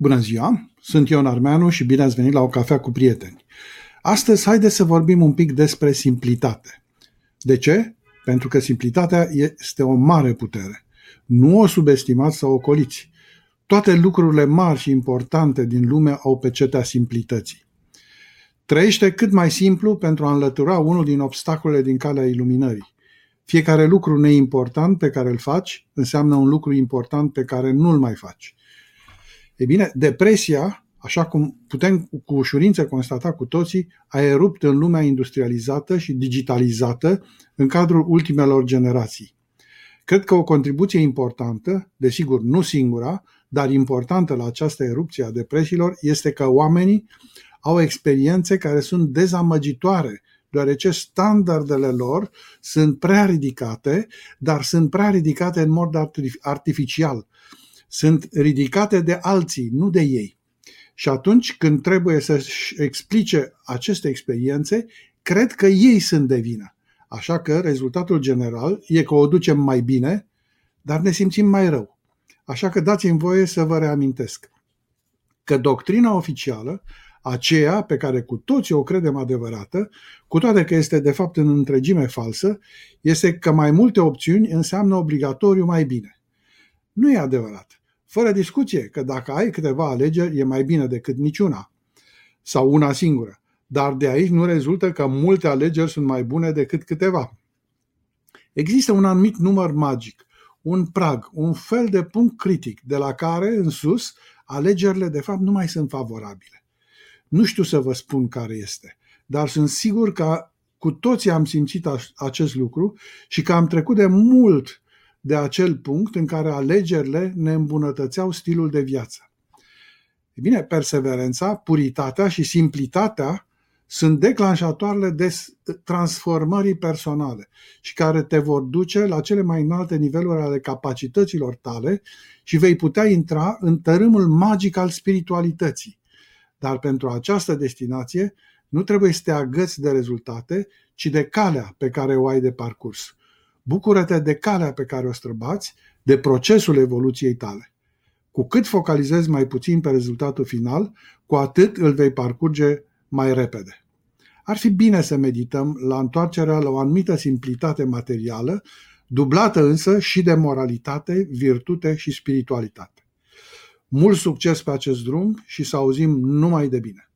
Bună ziua, sunt Ion Armeanu și bine ați venit la o cafea cu prieteni. Astăzi haideți să vorbim un pic despre simplitate. De ce? Pentru că simplitatea este o mare putere. Nu o subestimați sau ocoliți. Toate lucrurile mari și importante din lume au pe cetea simplității. Trăiește cât mai simplu pentru a înlătura unul din obstacolele din calea iluminării. Fiecare lucru neimportant pe care îl faci înseamnă un lucru important pe care nu-l mai faci. E bine, depresia, așa cum putem cu ușurință constata cu toții, a erupt în lumea industrializată și digitalizată în cadrul ultimelor generații. Cred că o contribuție importantă, desigur nu singura, dar importantă la această erupție a depresiilor, este că oamenii au experiențe care sunt dezamăgitoare, deoarece standardele lor sunt prea ridicate, dar sunt prea ridicate în mod artificial sunt ridicate de alții, nu de ei. Și atunci când trebuie să-și explice aceste experiențe, cred că ei sunt de vină. Așa că rezultatul general e că o ducem mai bine, dar ne simțim mai rău. Așa că dați-mi voie să vă reamintesc că doctrina oficială, aceea pe care cu toții o credem adevărată, cu toate că este de fapt în întregime falsă, este că mai multe opțiuni înseamnă obligatoriu mai bine. Nu e adevărat. Fără discuție că dacă ai câteva alegeri, e mai bine decât niciuna sau una singură. Dar de aici nu rezultă că multe alegeri sunt mai bune decât câteva. Există un anumit număr magic, un prag, un fel de punct critic de la care, în sus, alegerile de fapt nu mai sunt favorabile. Nu știu să vă spun care este, dar sunt sigur că cu toții am simțit acest lucru și că am trecut de mult de acel punct în care alegerile ne îmbunătățeau stilul de viață. E bine, perseverența, puritatea și simplitatea sunt declanșatoarele de transformării personale și care te vor duce la cele mai înalte niveluri ale capacităților tale și vei putea intra în tărâmul magic al spiritualității. Dar pentru această destinație nu trebuie să te agăți de rezultate, ci de calea pe care o ai de parcurs. Bucură-te de calea pe care o străbați, de procesul evoluției tale. Cu cât focalizezi mai puțin pe rezultatul final, cu atât îl vei parcurge mai repede. Ar fi bine să medităm la întoarcerea la o anumită simplitate materială, dublată însă și de moralitate, virtute și spiritualitate. Mult succes pe acest drum și să auzim numai de bine!